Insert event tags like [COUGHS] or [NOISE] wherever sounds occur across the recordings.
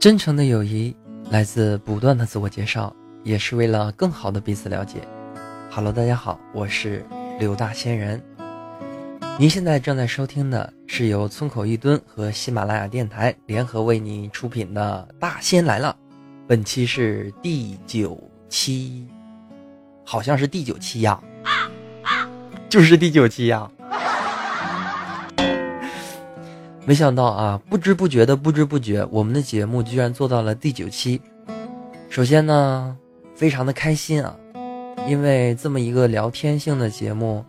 真诚的友谊来自不断的自我介绍，也是为了更好的彼此了解。Hello，大家好，我是刘大仙人。您现在正在收听的是由村口一蹲和喜马拉雅电台联合为你出品的《大仙来了》，本期是第九期，好像是第九期呀，就是第九期呀。没想到啊，不知不觉的不知不觉，我们的节目居然做到了第九期。首先呢，非常的开心啊，因为这么一个聊天性的节目，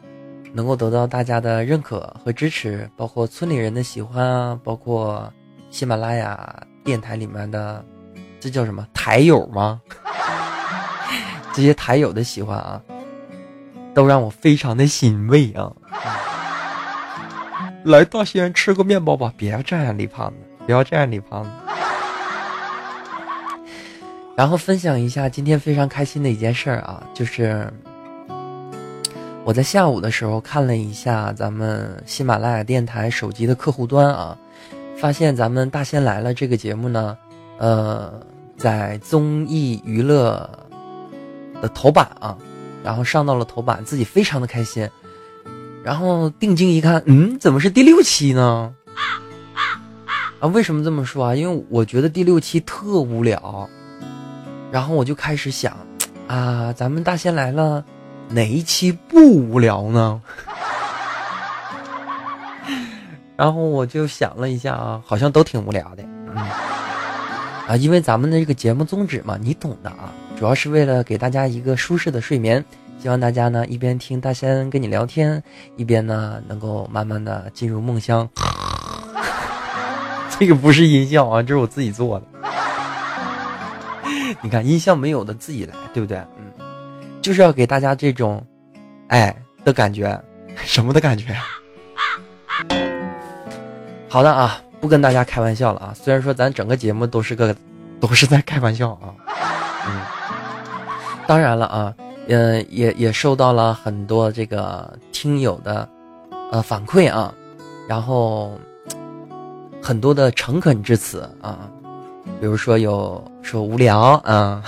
能够得到大家的认可和支持，包括村里人的喜欢啊，包括喜马拉雅电台里面的，这叫什么台友吗？[LAUGHS] 这些台友的喜欢啊，都让我非常的欣慰啊。来大西安吃个面包吧，别这样，李胖子，不要这样，李胖子。然后分享一下今天非常开心的一件事儿啊，就是我在下午的时候看了一下咱们喜马拉雅电台手机的客户端啊，发现咱们大仙来了这个节目呢，呃，在综艺娱乐的头版啊，然后上到了头版，自己非常的开心。然后定睛一看，嗯，怎么是第六期呢？啊，为什么这么说啊？因为我觉得第六期特无聊。然后我就开始想，啊，咱们大仙来了，哪一期不无聊呢？然后我就想了一下啊，好像都挺无聊的。嗯，啊，因为咱们的这个节目宗旨嘛，你懂的啊，主要是为了给大家一个舒适的睡眠。希望大家呢一边听大仙跟你聊天，一边呢能够慢慢的进入梦乡。[LAUGHS] 这个不是音效啊，这是我自己做的。[LAUGHS] 你看音效没有的自己来，对不对？嗯，就是要给大家这种，哎的感觉，什么的感觉？[LAUGHS] 好的啊，不跟大家开玩笑了啊。虽然说咱整个节目都是个，都是在开玩笑啊。嗯，当然了啊。嗯，也也受到了很多这个听友的，呃反馈啊，然后很多的诚恳之词啊，比如说有说无聊啊，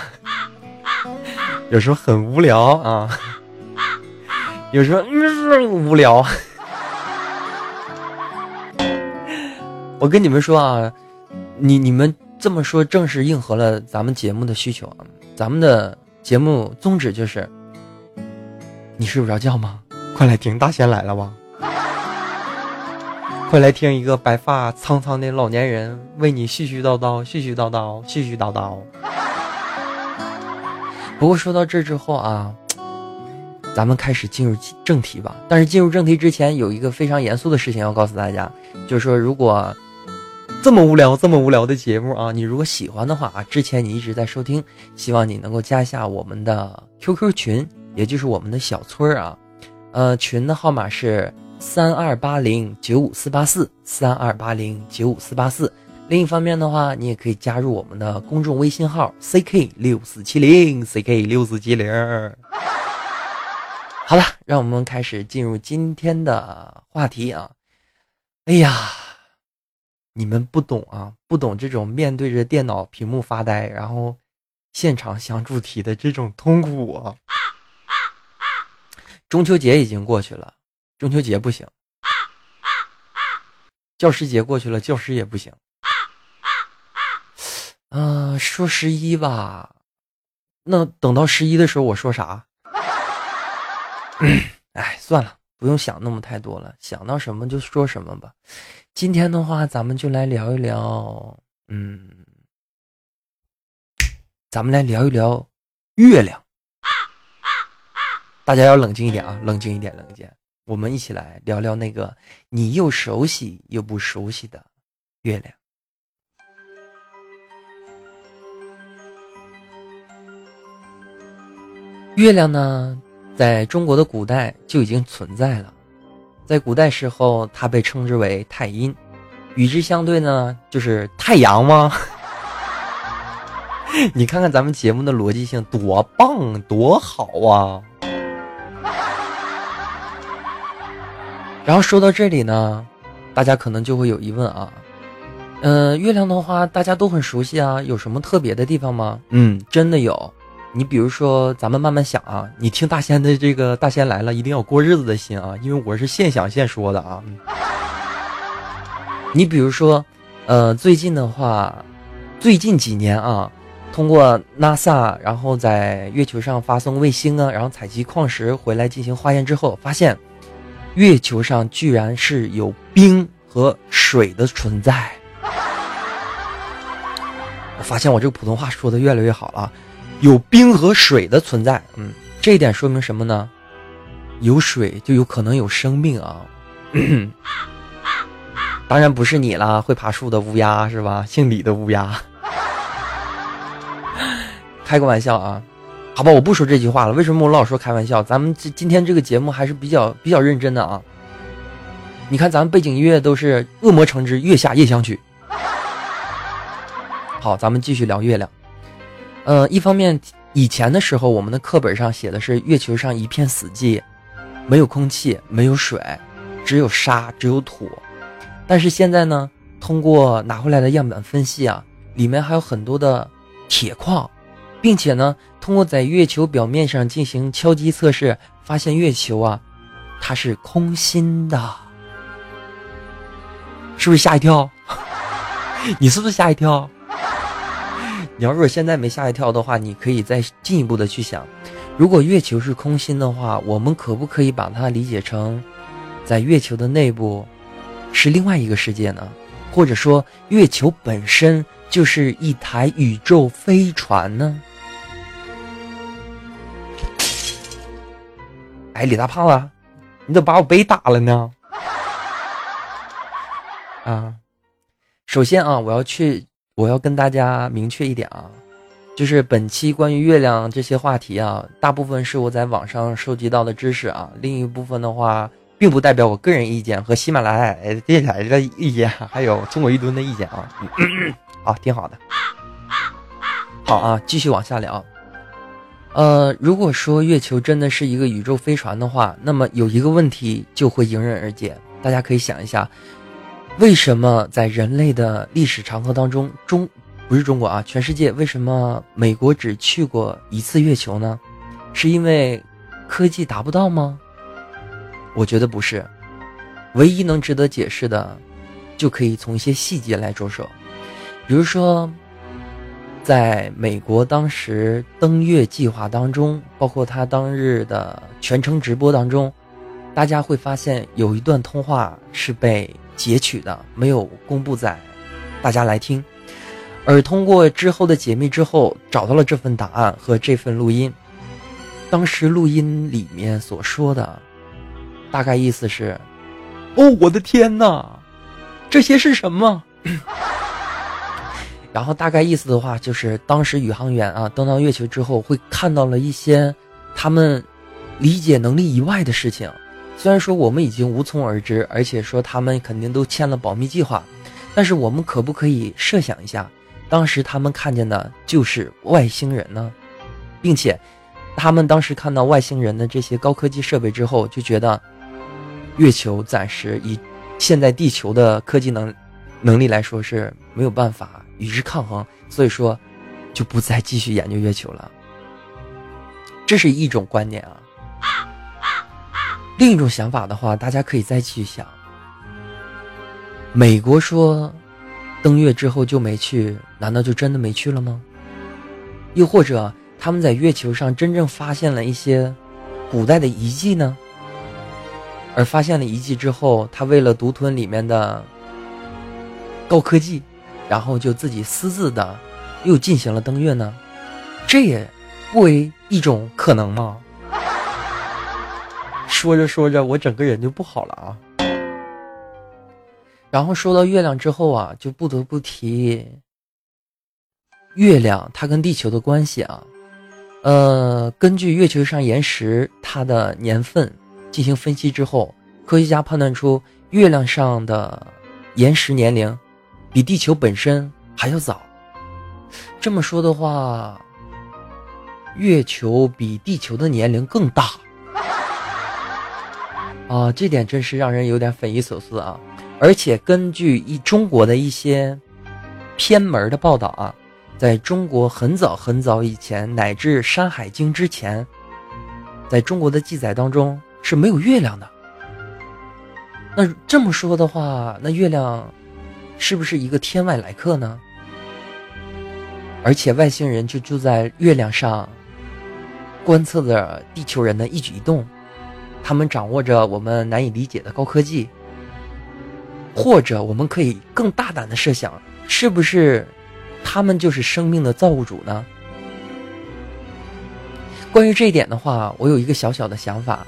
[LAUGHS] 有时候很无聊啊，有时候无聊。我跟你们说啊，你你们这么说，正是应和了咱们节目的需求啊，咱们的。节目宗旨就是：你睡不着觉吗？快来听大仙来了吧！[LAUGHS] 快来听一个白发苍苍的老年人为你絮絮叨叨、絮絮叨叨、絮絮叨叨。不过说到这之后啊，咱们开始进入正题吧。但是进入正题之前，有一个非常严肃的事情要告诉大家，就是说如果。这么无聊，这么无聊的节目啊！你如果喜欢的话啊，之前你一直在收听，希望你能够加一下我们的 QQ 群，也就是我们的小村儿啊。呃，群的号码是三二八零九五四八四三二八零九五四八四。另一方面的话，你也可以加入我们的公众微信号 CK 六四七零 CK 六四七零。好了，让我们开始进入今天的话题啊！哎呀。你们不懂啊，不懂这种面对着电脑屏幕发呆，然后现场想主题的这种痛苦啊！中秋节已经过去了，中秋节不行；教师节过去了，教师也不行。嗯，说十一吧，那等到十一的时候我说啥？[COUGHS] 哎，算了，不用想那么太多了，想到什么就说什么吧。今天的话，咱们就来聊一聊，嗯，咱们来聊一聊月亮。大家要冷静一点啊，冷静一点，冷静。我们一起来聊聊那个你又熟悉又不熟悉的月亮。月亮呢，在中国的古代就已经存在了。在古代时候，它被称之为太阴，与之相对呢，就是太阳吗？[LAUGHS] 你看看咱们节目的逻辑性多棒多好啊！然后说到这里呢，大家可能就会有疑问啊，嗯，月亮的话大家都很熟悉啊，有什么特别的地方吗？嗯，真的有。你比如说，咱们慢慢想啊，你听大仙的这个大仙来了，一定要过日子的心啊，因为我是现想现说的啊。你比如说，呃，最近的话，最近几年啊，通过 NASA，然后在月球上发送卫星啊，然后采集矿石回来进行化验之后，发现月球上居然是有冰和水的存在。我发现我这个普通话说的越来越好了。有冰和水的存在，嗯，这一点说明什么呢？有水就有可能有生命啊！[CLEARS THROAT] 当然不是你啦，会爬树的乌鸦是吧？姓李的乌鸦，开个玩笑啊！好吧，我不说这句话了。为什么我老说开玩笑？咱们今今天这个节目还是比较比较认真的啊！你看，咱们背景音乐都是《恶魔城之月下夜香曲》。好，咱们继续聊月亮。呃，一方面，以前的时候，我们的课本上写的是月球上一片死寂，没有空气，没有水，只有沙，只有土。但是现在呢，通过拿回来的样本分析啊，里面还有很多的铁矿，并且呢，通过在月球表面上进行敲击测试，发现月球啊，它是空心的，是不是吓一跳？[LAUGHS] 你是不是吓一跳？你要如果现在没吓一跳的话，你可以再进一步的去想，如果月球是空心的话，我们可不可以把它理解成，在月球的内部，是另外一个世界呢？或者说，月球本身就是一台宇宙飞船呢？哎，李大胖子，你怎么把我杯打了呢？啊，首先啊，我要去。我要跟大家明确一点啊，就是本期关于月亮这些话题啊，大部分是我在网上收集到的知识啊，另一部分的话，并不代表我个人意见和喜马拉雅电台的意见，[LAUGHS] 还有中国一吨的意见啊。[COUGHS] 好，挺好的。好啊，继续往下聊。呃，如果说月球真的是一个宇宙飞船的话，那么有一个问题就会迎刃而解，大家可以想一下。为什么在人类的历史长河当中，中不是中国啊，全世界为什么美国只去过一次月球呢？是因为科技达不到吗？我觉得不是，唯一能值得解释的，就可以从一些细节来着手。比如说，在美国当时登月计划当中，包括他当日的全程直播当中，大家会发现有一段通话是被。截取的没有公布在大家来听，而通过之后的解密之后，找到了这份答案和这份录音。当时录音里面所说的，大概意思是：“哦，我的天哪，这些是什么？” [COUGHS] 然后大概意思的话就是，当时宇航员啊登到月球之后，会看到了一些他们理解能力以外的事情。虽然说我们已经无从而知，而且说他们肯定都签了保密计划，但是我们可不可以设想一下，当时他们看见的就是外星人呢？并且，他们当时看到外星人的这些高科技设备之后，就觉得月球暂时以现在地球的科技能能力来说是没有办法与之抗衡，所以说就不再继续研究月球了。这是一种观点啊。另一种想法的话，大家可以再去想。美国说登月之后就没去，难道就真的没去了吗？又或者他们在月球上真正发现了一些古代的遗迹呢？而发现了遗迹之后，他为了独吞里面的高科技，然后就自己私自的又进行了登月呢？这也不为一种可能吗？说着说着，我整个人就不好了啊。然后说到月亮之后啊，就不得不提月亮它跟地球的关系啊。呃，根据月球上岩石它的年份进行分析之后，科学家判断出月亮上的岩石年龄比地球本身还要早。这么说的话，月球比地球的年龄更大。啊，这点真是让人有点匪夷所思啊！而且根据一中国的一些偏门的报道啊，在中国很早很早以前，乃至《山海经》之前，在中国的记载当中是没有月亮的。那这么说的话，那月亮是不是一个天外来客呢？而且外星人就住在月亮上，观测着地球人的一举一动，他们掌握着我们难以理解的高科技。或者我们可以更大胆的设想，是不是他们就是生命的造物主呢？关于这一点的话，我有一个小小的想法。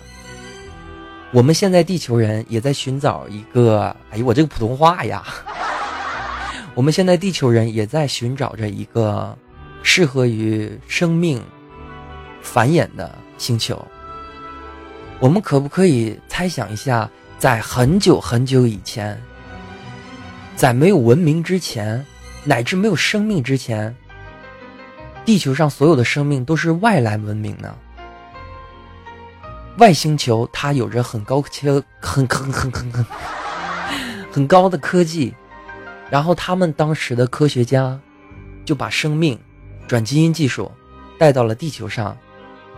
我们现在地球人也在寻找一个，哎呦，我这个普通话呀！[LAUGHS] 我们现在地球人也在寻找着一个适合于生命繁衍的星球。我们可不可以猜想一下，在很久很久以前？在没有文明之前，乃至没有生命之前，地球上所有的生命都是外来文明呢。外星球它有着很高科、很很很很很很高的科技，然后他们当时的科学家就把生命转基因技术带到了地球上，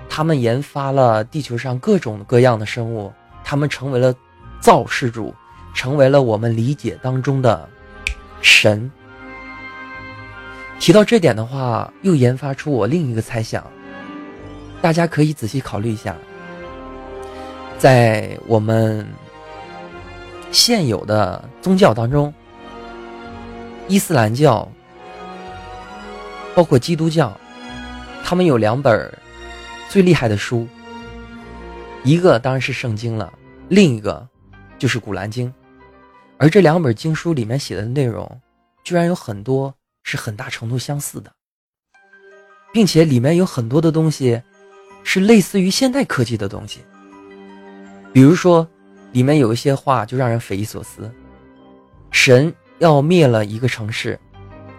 他们研发了地球上各种各样的生物，他们成为了造世主。成为了我们理解当中的神。提到这点的话，又研发出我另一个猜想。大家可以仔细考虑一下，在我们现有的宗教当中，伊斯兰教包括基督教，他们有两本最厉害的书，一个当然是圣经了，另一个就是古兰经。而这两本经书里面写的内容，居然有很多是很大程度相似的，并且里面有很多的东西，是类似于现代科技的东西。比如说，里面有一些话就让人匪夷所思：神要灭了一个城市，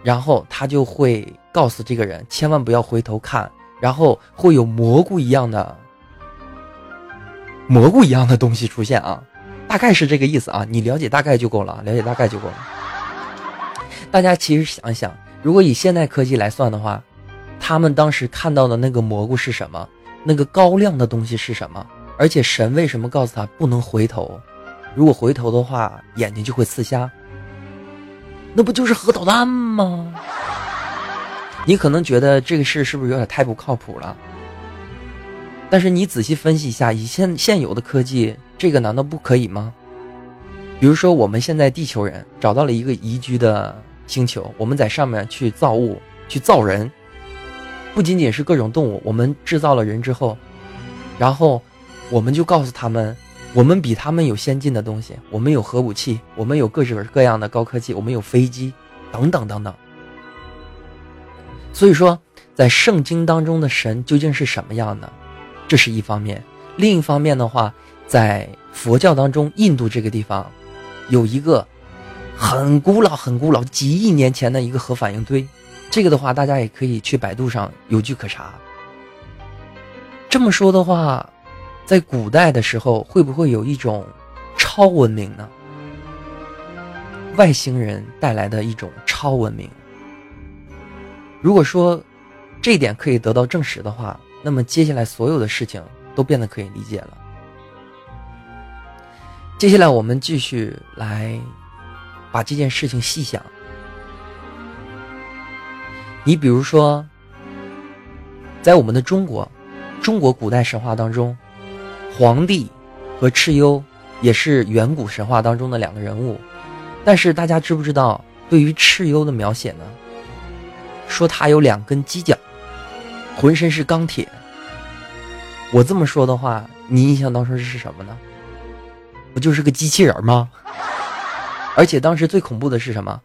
然后他就会告诉这个人千万不要回头看，然后会有蘑菇一样的蘑菇一样的东西出现啊。大概是这个意思啊，你了解大概就够了，了解大概就够了。大家其实想一想，如果以现代科技来算的话，他们当时看到的那个蘑菇是什么？那个高亮的东西是什么？而且神为什么告诉他不能回头？如果回头的话，眼睛就会刺瞎。那不就是核导弹吗？你可能觉得这个事是不是有点太不靠谱了？但是你仔细分析一下，以现现有的科技。这个难道不可以吗？比如说，我们现在地球人找到了一个宜居的星球，我们在上面去造物、去造人，不仅仅是各种动物，我们制造了人之后，然后我们就告诉他们，我们比他们有先进的东西，我们有核武器，我们有各式各样的高科技，我们有飞机，等等等等。所以说，在圣经当中的神究竟是什么样的？这是一方面，另一方面的话。在佛教当中，印度这个地方有一个很古老、很古老、几亿年前的一个核反应堆。这个的话，大家也可以去百度上有据可查。这么说的话，在古代的时候，会不会有一种超文明呢？外星人带来的一种超文明。如果说这一点可以得到证实的话，那么接下来所有的事情都变得可以理解了。接下来我们继续来把这件事情细想。你比如说，在我们的中国，中国古代神话当中，黄帝和蚩尤也是远古神话当中的两个人物。但是大家知不知道，对于蚩尤的描写呢？说他有两根犄角，浑身是钢铁。我这么说的话，你印象当中是什么呢？不就是个机器人吗？而且当时最恐怖的是什么？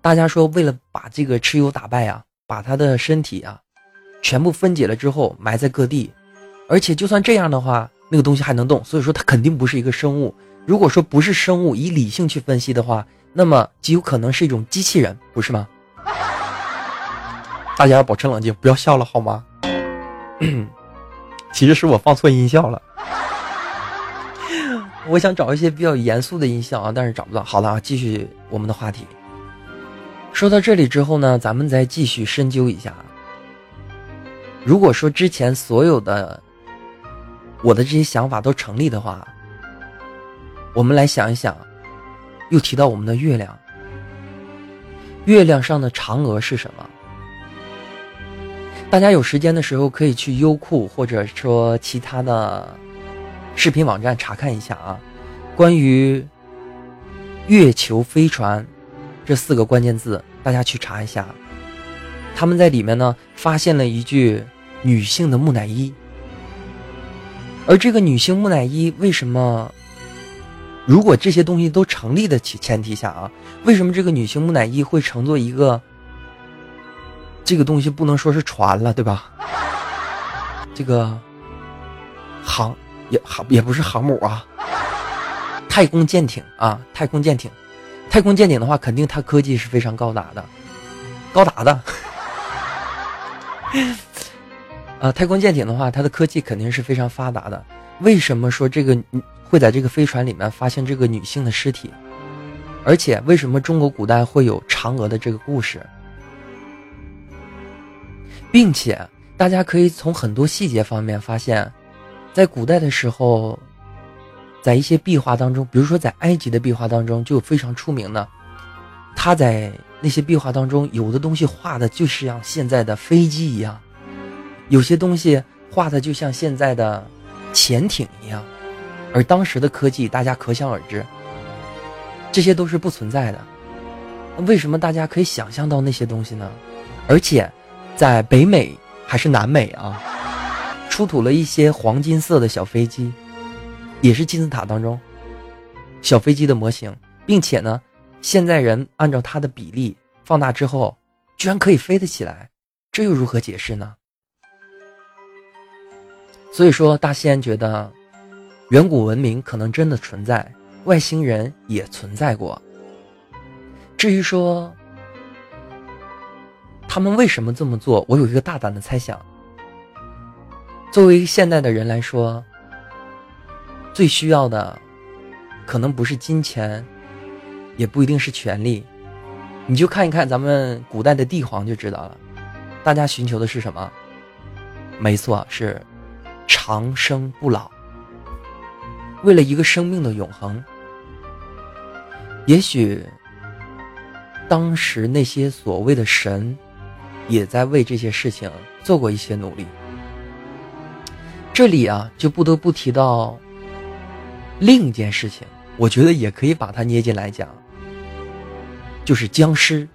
大家说为了把这个蚩尤打败啊，把他的身体啊全部分解了之后埋在各地，而且就算这样的话，那个东西还能动，所以说它肯定不是一个生物。如果说不是生物，以理性去分析的话，那么极有可能是一种机器人，不是吗？大家保持冷静，不要笑了好吗？[CLEARS THROAT] 其实是我放错音效了。我想找一些比较严肃的音效啊，但是找不到。好了啊，继续我们的话题。说到这里之后呢，咱们再继续深究一下。如果说之前所有的我的这些想法都成立的话，我们来想一想，又提到我们的月亮，月亮上的嫦娥是什么？大家有时间的时候可以去优酷或者说其他的视频网站查看一下啊，关于月球飞船这四个关键字，大家去查一下。他们在里面呢发现了一具女性的木乃伊，而这个女性木乃伊为什么？如果这些东西都成立的前前提下啊，为什么这个女性木乃伊会乘坐一个？这个东西不能说是船了，对吧？这个航也航也不是航母啊，太空舰艇啊，太空舰艇，太空舰艇的话，肯定它科技是非常高达的，高达的。啊，[LAUGHS] 太空舰艇的话，它的科技肯定是非常发达的。为什么说这个？会在这个飞船里面发现这个女性的尸体，而且为什么中国古代会有嫦娥的这个故事，并且大家可以从很多细节方面发现，在古代的时候，在一些壁画当中，比如说在埃及的壁画当中就非常出名的，他在那些壁画当中有的东西画的就是像现在的飞机一样，有些东西画的就像现在的潜艇一样。而当时的科技，大家可想而知，这些都是不存在的。为什么大家可以想象到那些东西呢？而且，在北美还是南美啊，出土了一些黄金色的小飞机，也是金字塔当中小飞机的模型，并且呢，现在人按照它的比例放大之后，居然可以飞得起来，这又如何解释呢？所以说，大西安觉得。远古文明可能真的存在，外星人也存在过。至于说他们为什么这么做，我有一个大胆的猜想。作为现代的人来说，最需要的可能不是金钱，也不一定是权力。你就看一看咱们古代的帝皇就知道了，大家寻求的是什么？没错，是长生不老。为了一个生命的永恒，也许当时那些所谓的神，也在为这些事情做过一些努力。这里啊，就不得不提到另一件事情，我觉得也可以把它捏进来讲，就是僵尸。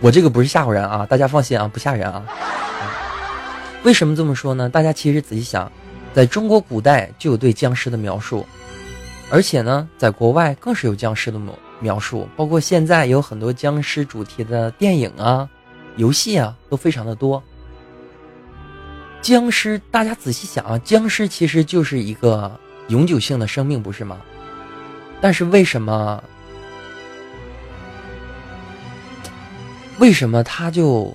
我这个不是吓唬人啊，大家放心啊，不吓人啊。为什么这么说呢？大家其实仔细想。在中国古代就有对僵尸的描述，而且呢，在国外更是有僵尸的描描述，包括现在有很多僵尸主题的电影啊、游戏啊，都非常的多。僵尸，大家仔细想啊，僵尸其实就是一个永久性的生命，不是吗？但是为什么？为什么它就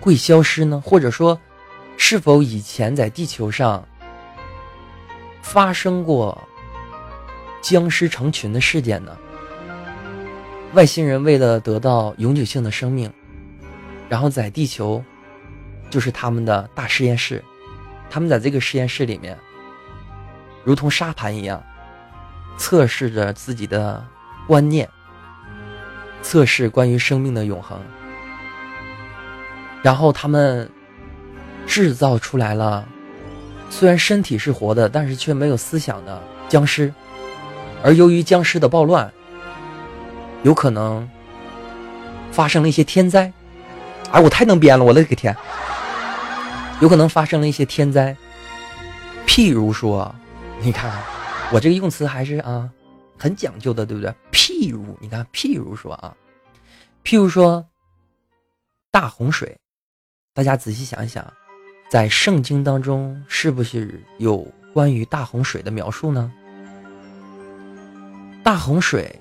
会消失呢？或者说？是否以前在地球上发生过僵尸成群的事件呢？外星人为了得到永久性的生命，然后在地球就是他们的大实验室，他们在这个实验室里面，如同沙盘一样，测试着自己的观念，测试关于生命的永恒，然后他们。制造出来了，虽然身体是活的，但是却没有思想的僵尸。而由于僵尸的暴乱，有可能发生了一些天灾。哎，我太能编了，我的个天！有可能发生了一些天灾，譬如说，你看，我这个用词还是啊很讲究的，对不对？譬如，你看，譬如说啊，譬如说大洪水，大家仔细想一想。在圣经当中，是不是有关于大洪水的描述呢？大洪水，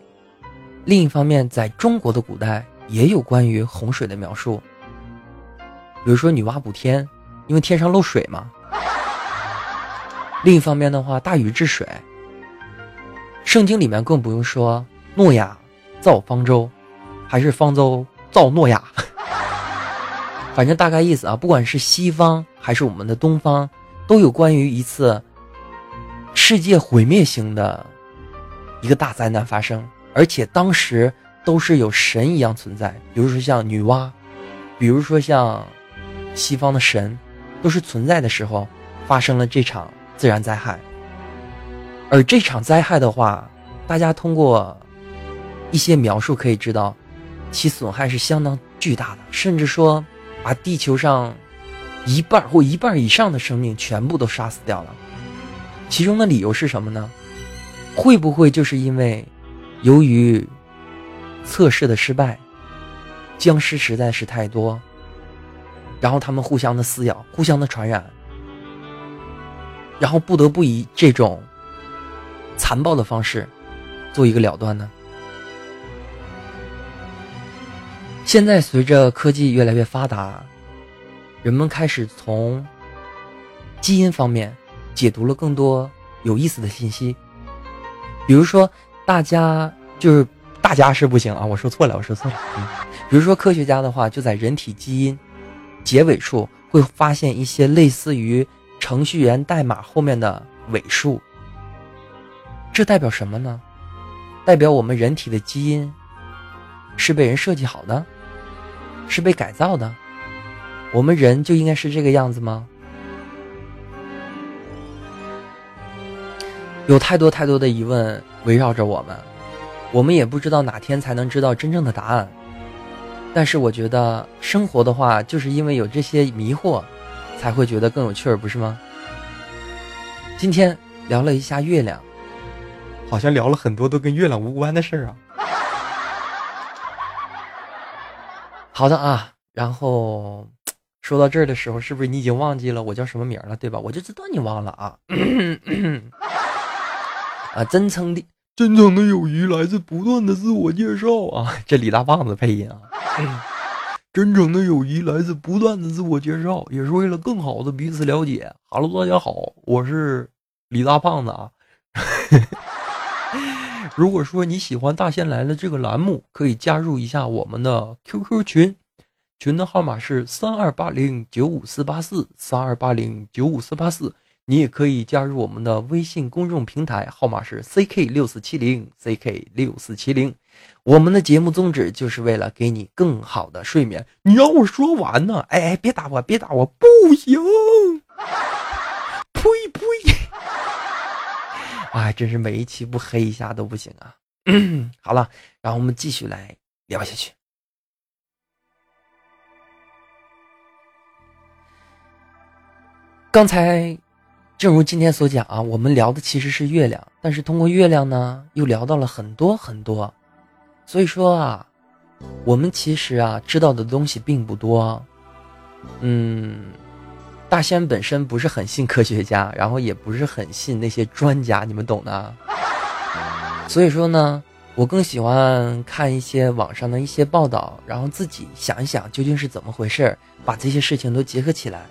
另一方面，在中国的古代也有关于洪水的描述。比如说女娲补天，因为天上漏水嘛。另一方面的话，大禹治水。圣经里面更不用说，诺亚造方舟，还是方舟造诺亚？反正大概意思啊，不管是西方还是我们的东方，都有关于一次世界毁灭性的一个大灾难发生，而且当时都是有神一样存在，比如说像女娲，比如说像西方的神，都是存在的时候发生了这场自然灾害。而这场灾害的话，大家通过一些描述可以知道，其损害是相当巨大的，甚至说。把地球上一半或一半以上的生命全部都杀死掉了，其中的理由是什么呢？会不会就是因为由于测试的失败，僵尸实在是太多，然后他们互相的撕咬，互相的传染，然后不得不以这种残暴的方式做一个了断呢？现在随着科技越来越发达，人们开始从基因方面解读了更多有意思的信息。比如说，大家就是大家是不行啊，我说错了，我说错了。比如说科学家的话，就在人体基因结尾处会发现一些类似于程序员代码后面的尾数。这代表什么呢？代表我们人体的基因是被人设计好的。是被改造的，我们人就应该是这个样子吗？有太多太多的疑问围绕着我们，我们也不知道哪天才能知道真正的答案。但是我觉得生活的话，就是因为有这些迷惑，才会觉得更有趣儿，不是吗？今天聊了一下月亮，好像聊了很多都跟月亮无关的事儿啊。[LAUGHS] 好的啊，然后说到这儿的时候，是不是你已经忘记了我叫什么名了，对吧？我就知道你忘了啊。[COUGHS] 啊，真诚的真诚的友谊来自不断的自我介绍啊，这李大胖子配音啊。真诚的友谊来自不断的自我介绍，也是为了更好的彼此了解。Hello，大家好，我是李大胖子啊。[LAUGHS] 如果说你喜欢《大仙来了》这个栏目，可以加入一下我们的 QQ 群，群的号码是三二八零九五四八四三二八零九五四八四。你也可以加入我们的微信公众平台，号码是 CK 六四七零 CK 六四七零。我们的节目宗旨就是为了给你更好的睡眠。你让我说完呢？哎哎，别打我，别打我，不行！呸呸！[LAUGHS] 哎，真是每一期不黑一下都不行啊！[CLEARS THROAT] 好了，然后我们继续来聊下去。刚才，正如今天所讲啊，我们聊的其实是月亮，但是通过月亮呢，又聊到了很多很多。所以说啊，我们其实啊知道的东西并不多。嗯。大仙本身不是很信科学家，然后也不是很信那些专家，你们懂的。所以说呢，我更喜欢看一些网上的一些报道，然后自己想一想究竟是怎么回事把这些事情都结合起来。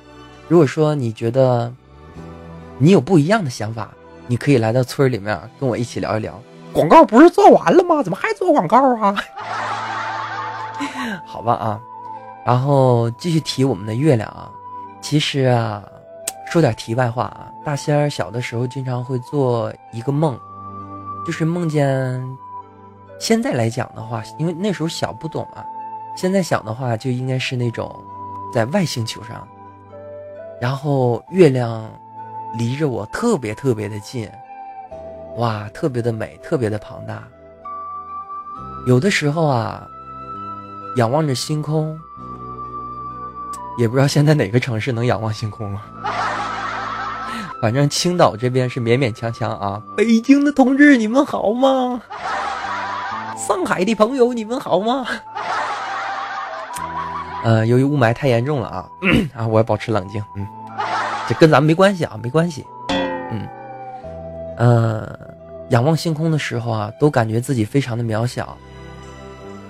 如果说你觉得你有不一样的想法，你可以来到村里面跟我一起聊一聊。[LAUGHS] 广告不是做完了吗？怎么还做广告啊？[LAUGHS] 好吧啊，然后继续提我们的月亮啊。其实啊，说点题外话啊，大仙儿小的时候经常会做一个梦，就是梦见。现在来讲的话，因为那时候小不懂啊，现在想的话就应该是那种在外星球上，然后月亮离着我特别特别的近，哇，特别的美，特别的庞大。有的时候啊，仰望着星空。也不知道现在哪个城市能仰望星空了，[LAUGHS] 反正青岛这边是勉勉强强啊。北京的同志，你们好吗？上海的朋友，你们好吗？[LAUGHS] 呃，由于雾霾太严重了啊，[COUGHS] 啊，我要保持冷静。嗯，这跟咱们没关系啊，没关系。嗯，呃，仰望星空的时候啊，都感觉自己非常的渺小。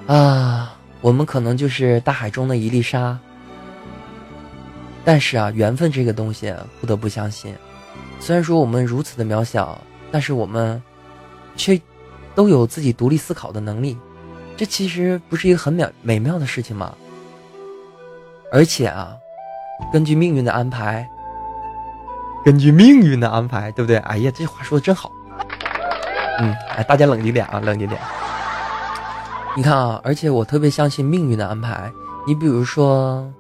啊，我们可能就是大海中的一粒沙。但是啊，缘分这个东西不得不相信。虽然说我们如此的渺小，但是我们却都有自己独立思考的能力。这其实不是一个很美美妙的事情吗？而且啊，根据命运的安排，根据命运的安排，对不对？哎呀，这话说的真好。嗯，哎，大家冷静点啊，冷静点。你看啊，而且我特别相信命运的安排。你比如说，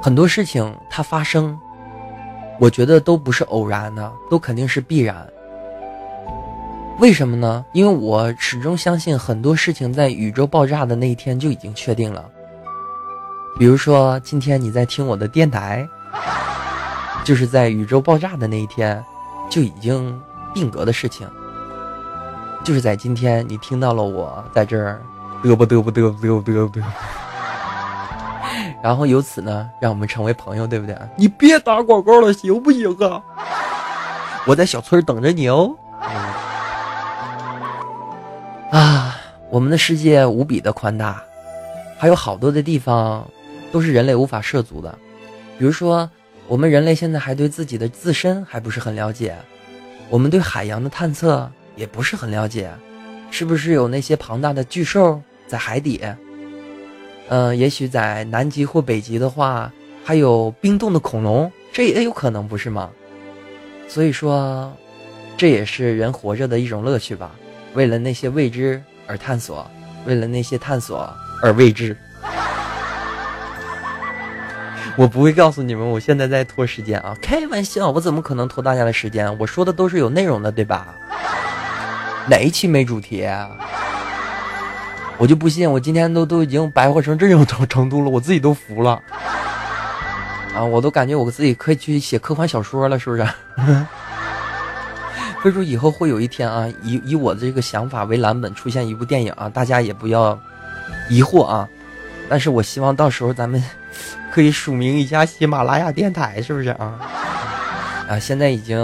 很多事情它发生，我觉得都不是偶然的，都肯定是必然。为什么呢？因为我始终相信很多事情在宇宙爆炸的那一天就已经确定了。比如说，今天你在听我的电台，就是在宇宙爆炸的那一天就已经定格的事情。就是在今天，你听到了我在这儿嘚啵嘚啵嘚嘚嘚嘚，[LAUGHS] 然后由此呢，让我们成为朋友，对不对？你别打广告了，行不行啊？我在小村等着你哦。啊，我们的世界无比的宽大，还有好多的地方都是人类无法涉足的。比如说，我们人类现在还对自己的自身还不是很了解，我们对海洋的探测也不是很了解，是不是有那些庞大的巨兽在海底？嗯，也许在南极或北极的话，还有冰冻的恐龙，这也有可能，不是吗？所以说，这也是人活着的一种乐趣吧。为了那些未知而探索，为了那些探索而未知。[LAUGHS] 我不会告诉你们，我现在在拖时间啊！开玩笑，我怎么可能拖大家的时间？我说的都是有内容的，对吧？哪一期没主题？我就不信，我今天都都已经白活成这种程程度了，我自己都服了。啊，我都感觉我自己可以去写科幻小说了，是不是？[LAUGHS] 所以说以后会有一天啊，以以我的这个想法为蓝本出现一部电影啊，大家也不要疑惑啊。但是我希望到时候咱们可以署名一下喜马拉雅电台，是不是啊？[LAUGHS] 啊，现在已经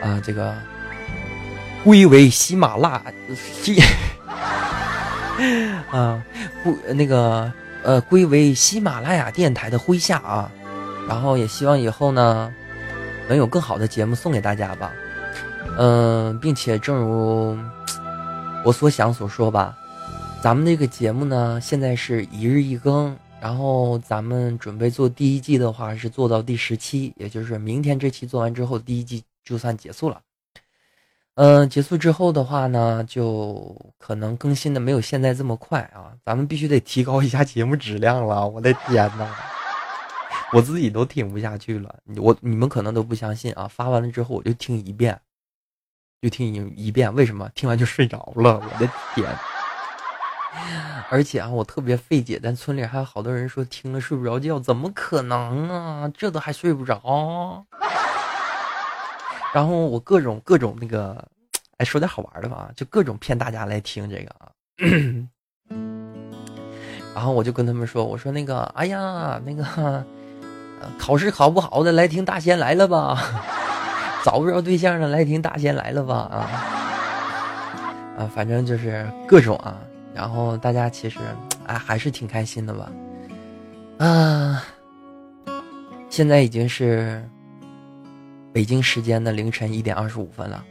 啊这个归为喜马拉喜 [LAUGHS] 啊不那个呃归为喜马拉雅电台的麾下啊，然后也希望以后呢。能有更好的节目送给大家吧，嗯，并且正如我所想所说吧，咱们这个节目呢，现在是一日一更，然后咱们准备做第一季的话是做到第十期，也就是明天这期做完之后，第一季就算结束了。嗯，结束之后的话呢，就可能更新的没有现在这么快啊，咱们必须得提高一下节目质量了，我的天呐！我自己都听不下去了，我你们可能都不相信啊！发完了之后我就听一遍，就听一一遍，为什么？听完就睡着了，我的天！[LAUGHS] 而且啊，我特别费解，咱村里还有好多人说听了睡不着觉，怎么可能啊？这都还睡不着？[LAUGHS] 然后我各种各种那个，哎，说点好玩的吧，就各种骗大家来听这个啊。[COUGHS] 然后我就跟他们说，我说那个，哎呀，那个。考试考不好的来听大仙来了吧，[LAUGHS] 找不着对象的来听大仙来了吧啊啊，反正就是各种啊，然后大家其实 [TSK] 哎还是挺开心的吧啊，现在已经是北京时间的凌晨一点二十五分了，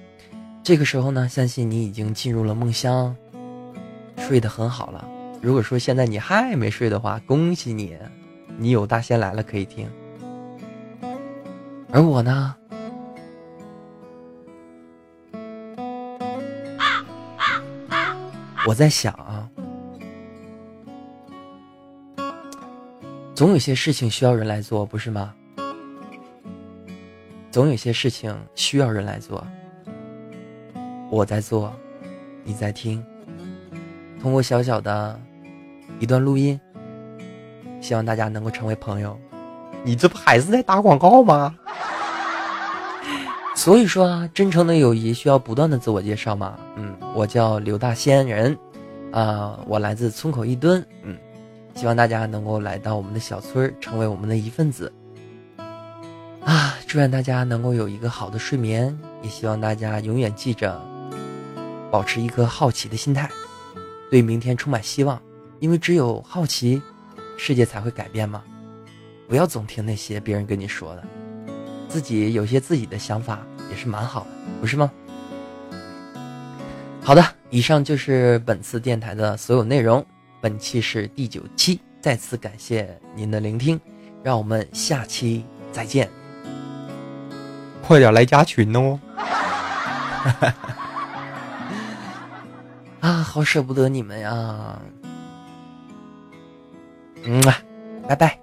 这个时候呢，相信你已经进入了梦乡，睡得很好了。如果说现在你还没睡的话，恭喜你。你有大仙来了可以听，而我呢，我在想啊，总有些事情需要人来做，不是吗？总有些事情需要人来做，我在做，你在听，通过小小的一段录音。希望大家能够成为朋友，你这不还是在打广告吗？[LAUGHS] 所以说啊，真诚的友谊需要不断的自我介绍嘛。嗯，我叫刘大仙人，啊，我来自村口一墩。嗯，希望大家能够来到我们的小村儿成为我们的一份子。啊，祝愿大家能够有一个好的睡眠，也希望大家永远记着，保持一颗好奇的心态，对明天充满希望，因为只有好奇。世界才会改变嘛？不要总听那些别人跟你说的，自己有些自己的想法也是蛮好的，不是吗？好的，以上就是本次电台的所有内容。本期是第九期，再次感谢您的聆听，让我们下期再见。快点来加群哦！[LAUGHS] 啊，好舍不得你们呀！嗯啊，拜拜。